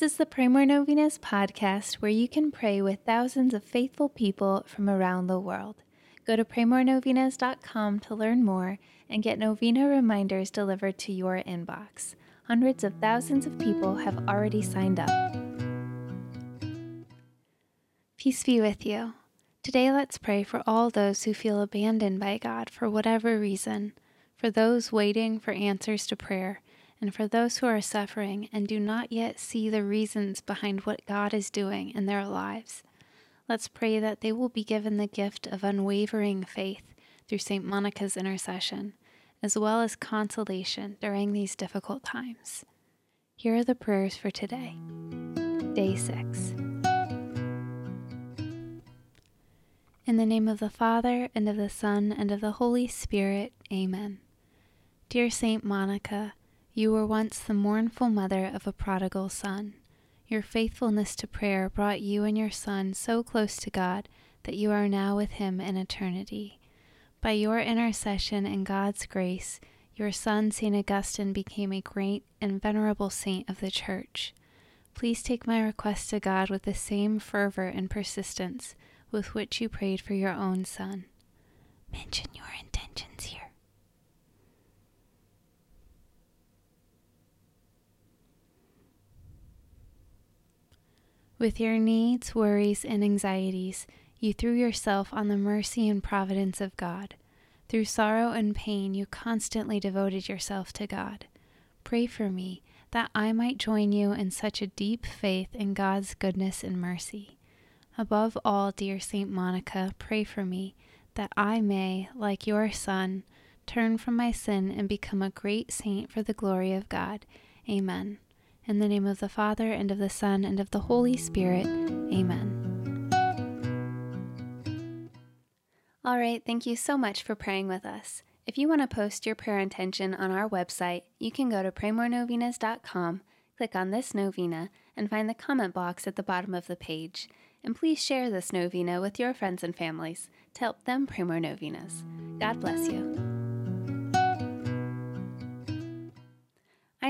is the Pray More Novenas podcast where you can pray with thousands of faithful people from around the world. Go to praymorenovenas.com to learn more and get novena reminders delivered to your inbox. Hundreds of thousands of people have already signed up. Peace be with you. Today, let's pray for all those who feel abandoned by God for whatever reason, for those waiting for answers to prayer and for those who are suffering and do not yet see the reasons behind what God is doing in their lives. Let's pray that they will be given the gift of unwavering faith through St. Monica's intercession, as well as consolation during these difficult times. Here are the prayers for today. Day 6. In the name of the Father, and of the Son, and of the Holy Spirit, Amen. Dear Saint Monica, you were once the mournful mother of a prodigal son. Your faithfulness to prayer brought you and your son so close to God that you are now with him in eternity. By your intercession and God's grace, your son, St. Augustine, became a great and venerable saint of the Church. Please take my request to God with the same fervor and persistence with which you prayed for your own son. Mention your intentions here. With your needs, worries, and anxieties, you threw yourself on the mercy and providence of God. Through sorrow and pain, you constantly devoted yourself to God. Pray for me that I might join you in such a deep faith in God's goodness and mercy. Above all, dear Saint Monica, pray for me that I may, like your Son, turn from my sin and become a great saint for the glory of God. Amen. In the name of the Father, and of the Son, and of the Holy Spirit. Amen. All right, thank you so much for praying with us. If you want to post your prayer intention on our website, you can go to praymorenovenas.com, click on this novena, and find the comment box at the bottom of the page. And please share this novena with your friends and families to help them pray more novenas. God bless you.